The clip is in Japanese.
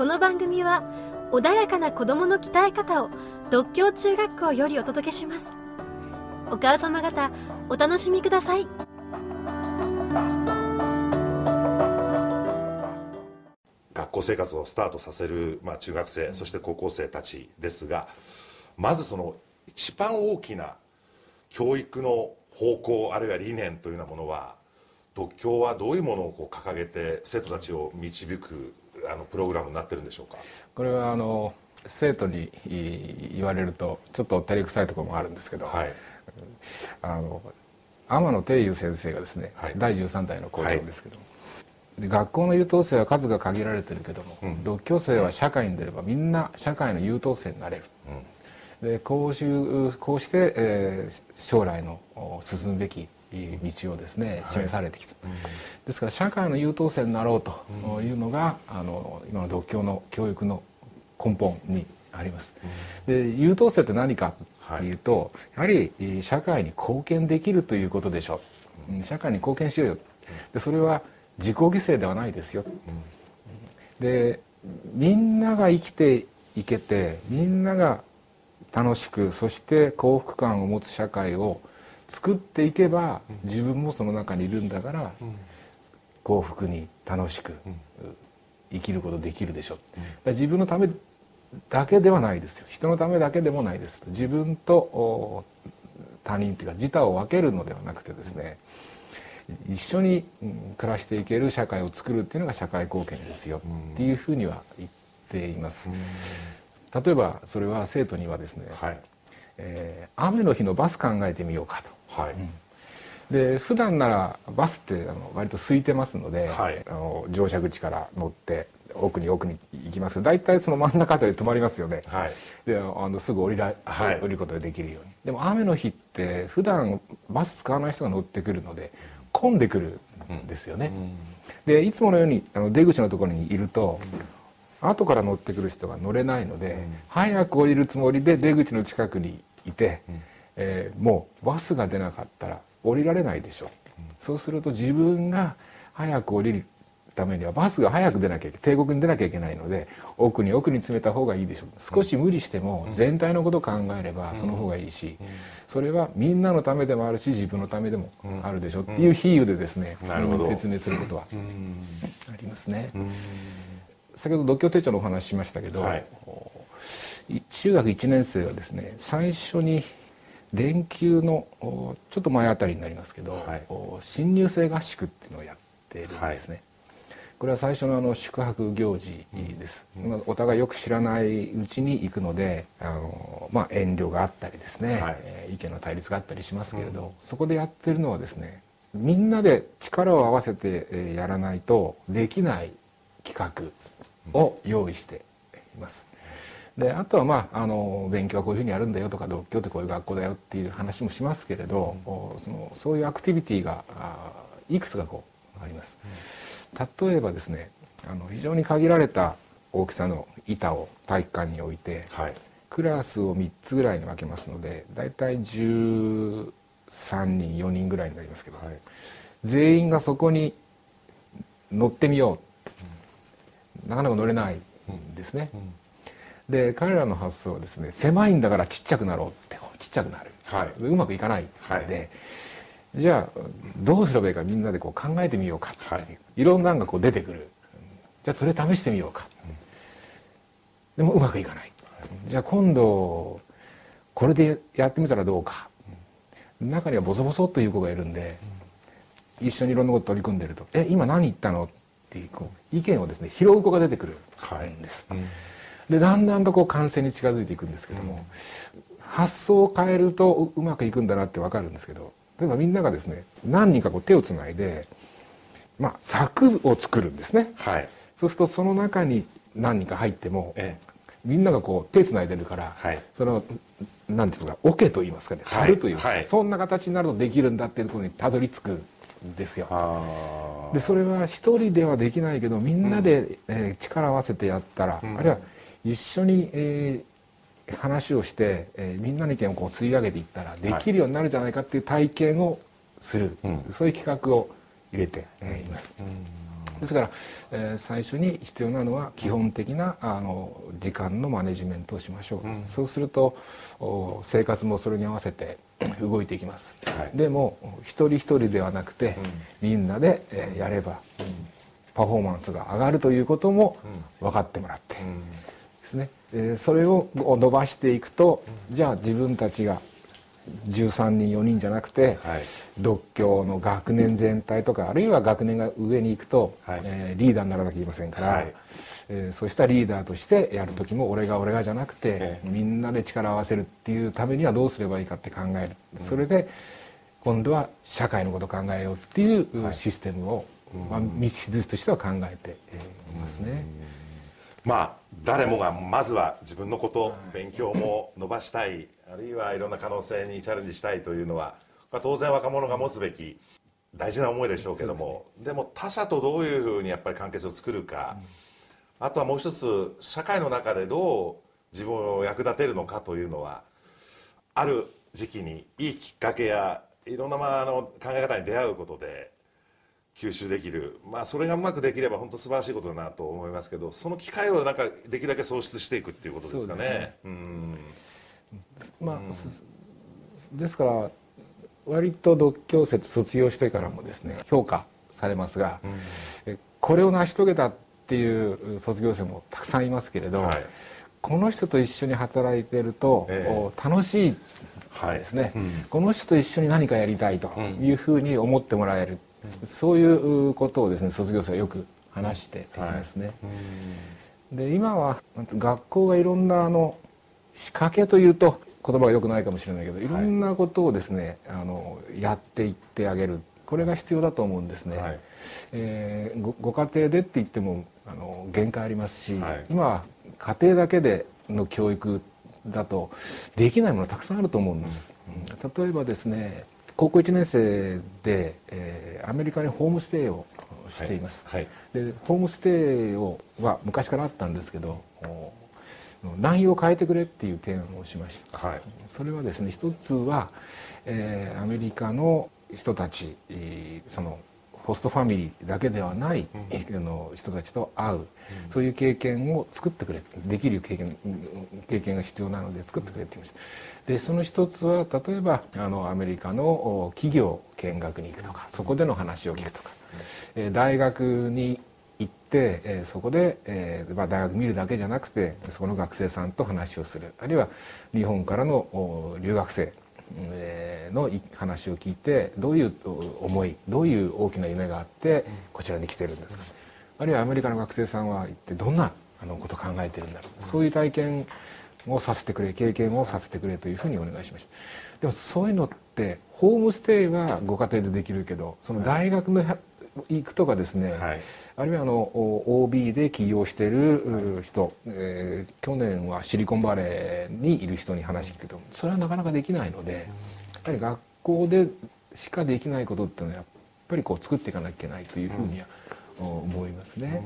この番組は穏やかな子供の鍛え方を独協中学校よりお届けします。お母様方お楽しみください。学校生活をスタートさせる、まあ、中学生そして高校生たちですがまずその一番大きな教育の方向あるいは理念というようなものは独協はどういうものをこう掲げて生徒たちを導くあのプログラムになってるんでしょうか？これはあの生徒に言われるとちょっと照れくさいところもあるんですけど、はい、あの天野定雄先生がですね、はい、第13代の校長ですけども、はい、学校の優等生は数が限られてるけども、うん、独協生は社会に出ればみんな社会の優等生になれる、うん、でこうしこうして、えー、将来の進むべき道をですね示されてきた、はい、ですから社会の優等生になろうというのが、あの今の独協の教育の根本にあります。で優等生って何かっていうと、はい、やはり社会に貢献できるということでしょう。社会に貢献しようよ。でそれは自己犠牲ではないですよ。でみんなが生きていけてみんなが楽しくそして幸福感を持つ社会を作っていけば自分もその中にいるんだから幸福に楽しく生きることできるでしょう自分のためだけではないですよ。人のためだけでもないです自分と他人というか自他を分けるのではなくてですね一緒に暮らしていける社会を作るっていうのが社会貢献ですよっていうふうには言っています。例えばそれは生徒にはですね、はい、えー、雨の日のバス考えてみようかと。はい、で普段ならバスってあの割と空いてますので、はい、あの乗車口から乗って奥に奥に行きます。けど大体その真ん中あたりで止まりますよね、はい、であのすぐ降りら、はい、降りることができるように。でも雨の日って普段バス使わない人が乗ってくるので混んでくるんですよね、うん、でいつものようにあの出口のところにいると、うん、後から乗ってくる人が乗れないので、うん、早く降りるつもりで出口の近くにいて、うん。えー、もうバスが出なかったら降りられないでしょ。う、うん、そうすると自分が早く降りるためにはバスが早く出なきゃいけ帝国に出なきゃいけないので奥に奥に詰めた方がいいでしょ。う少し無理しても全体のことを考えればその方がいいしそれはみんなのためでもあるし自分のためでもあるでしょうっていう比喩でですね説明することはありますね。先ほど独協手帳のお話ししましたけど、はい、中学1年生はですね最初に連休のちょっと前あたりになりますけど、はい、新入生合宿っていうのをやっているんですね、はい、これは最初のあの宿泊行事です、うん、お互いよく知らないうちに行くのであの、まあ、遠慮があったりですね、はい、意見の対立があったりしますけれど、うん、そこでやってるのはですねみんなで力を合わせてやらないとできない企画を用意しています、であとはまああの勉強はこういうふうにやるんだよとか独協ってこういう学校だよっていう話もしますけれど、うん、そのそういうアクティビティがいくつかこうあります。うん、例えばですねあの非常に限られた大きさの板を体育館に置いて、はい、クラスを3つぐらいに分けますので大体13人4人ぐらいになりますけど、はい、全員がそこに乗ってみよう、うん、なかなか乗れないんですね。うんで彼らの発想はですね狭いんだからちっちゃくなろうってちっちゃくなる、はい、うまくいかない。ので、はい、じゃあどうすればいいかみんなでこう考えてみようか。っていう、はい、いろんなのがこう出てくる。じゃあそれ試してみようか、うん、でもうまくいかない、じゃあ今度これでやってみたらどうか、中にはボソボソという子がいるんで、うん、一緒にいろんなこと取り組んでると「え今何言ったの?」っていうこう意見をですね拾う子が出てくるんです。はい。うんでだんだんとこう完成に近づいていくんですけども、発想を変えるとうまくいくんだなって分かるんですけど例えばみんながですね何人かこう手をつないで、まあ、柵を作るんですね、はい、そうするとその中に何人か入っても、ええ、みんながこう手つないでるから、はい、そのなんていうか桶と言いますかね樽というか、はい、そんな形になるとできるんだっていうところにたどり着くんですよ。でそれは一人ではできないけどみんなで、うん、えー、力を合わせてやったら、うん、あるいは一緒に、えー、話をして、えー、みんなの意見をこう吸い上げていったらできるようになるんじゃないかっていう体験をする、はい、そういう企画を入れて、えー、います。ですから、えー、最初に必要なのは基本的なあの時間のマネジメントをしましょう、うん、そうすると生活もそれに合わせて 動いていきます、はい、でも一人一人ではなくて、うん、みんなで、えー、やれば、うん、パフォーマンスが上がるということも分かってもらって、ですね。でそれを伸ばしていくと、じゃあ自分たちが13人4人じゃなくて、はい、独協の学年全体とかあるいは学年が上に行くと、はい、えー、リーダーにならなきゃいけませんから、はい、えー、そうしたリーダーとしてやる時も俺が俺がじゃなくて、みんなで力を合わせるっていうためにはどうすればいいかって考える、それで今度は社会のことを考えようっていうシステムを、まあ、道筋としては考えていますね。まあ誰もがまずは自分のこと勉強も伸ばしたいあるいはいろんな可能性にチャレンジしたいというのは当然若者が持つべき大事な思いでしょうけどもで,、も他者とどういうふうにやっぱり関係性を作るか、あとはもう一つ社会の中でどう自分を役立てるのかというのはある時期にいいきっかけやいろんなまああの考え方に出会うことで吸収できる、まあ、それがうまくできれば本当素晴らしいことだなと思いますけどその機会をなんかできるだけ創出していくっていうことですかね。ね。うん。まあ、ですから割と独協生卒業してからもですね評価されますが、うん、これを成し遂げたっていう卒業生もたくさんいますけれど、はい、この人と一緒に働いてると、えー、楽しいですね、はい。うん、この人と一緒に何かやりたいというふうに思ってもらえる、うん、そういうことをですね卒業生はよく話していますね。はい、で今は学校がいろんなあの仕掛けというと言葉がよくないかもしれないけどい。ろんなことをですね、はい、あのやっていってあげる。これが必要だと思うんですね、はい、えー、ごご家庭でって言ってもあの限界ありますし、はい、今家庭だけでの教育だとできないものたくさんあると思うんです、うん、例えばですね高校1年生で、えー、アメリカにホームステイをしています、はい。はい、でホームステイをは昔からあったんですけど内容を変えてくれっていう提案をしました、はい、それはですね一つは、えー、アメリカの人たちそのホストファミリーだけではない、うん、の人たちと会う、うん、そういう経験を作ってくれできる経験経験が必要なので作ってくれって言いました。でその一つは例えばあのアメリカの企業見学に行くとかそこでの話を聞くとか、うん、大学に行って、えー、そこで、えーまあ、大学見るだけじゃなくてそこの学生さんと話をする。あるいは日本からの留学生の話を聞いてどういう思いどういう大きな夢があってこちらに来てるんですか、あるいはアメリカの学生さんは一体どんなあのことを考えてるんだろう、そういう体験をさせてくれ経験をさせてくれというふうにお願いしました。でもそういうのってホームステイはご家庭でできるけどその大学の行くとかですね、はい、あるいはあの OB で起業してる人、はい、えー、去年はシリコンバレーにいる人に話聞くとそれはなかなかできないのでやはり学校でしかできないことっていうのはやっぱりこう作っていかなきゃいけないというふうには思いますね。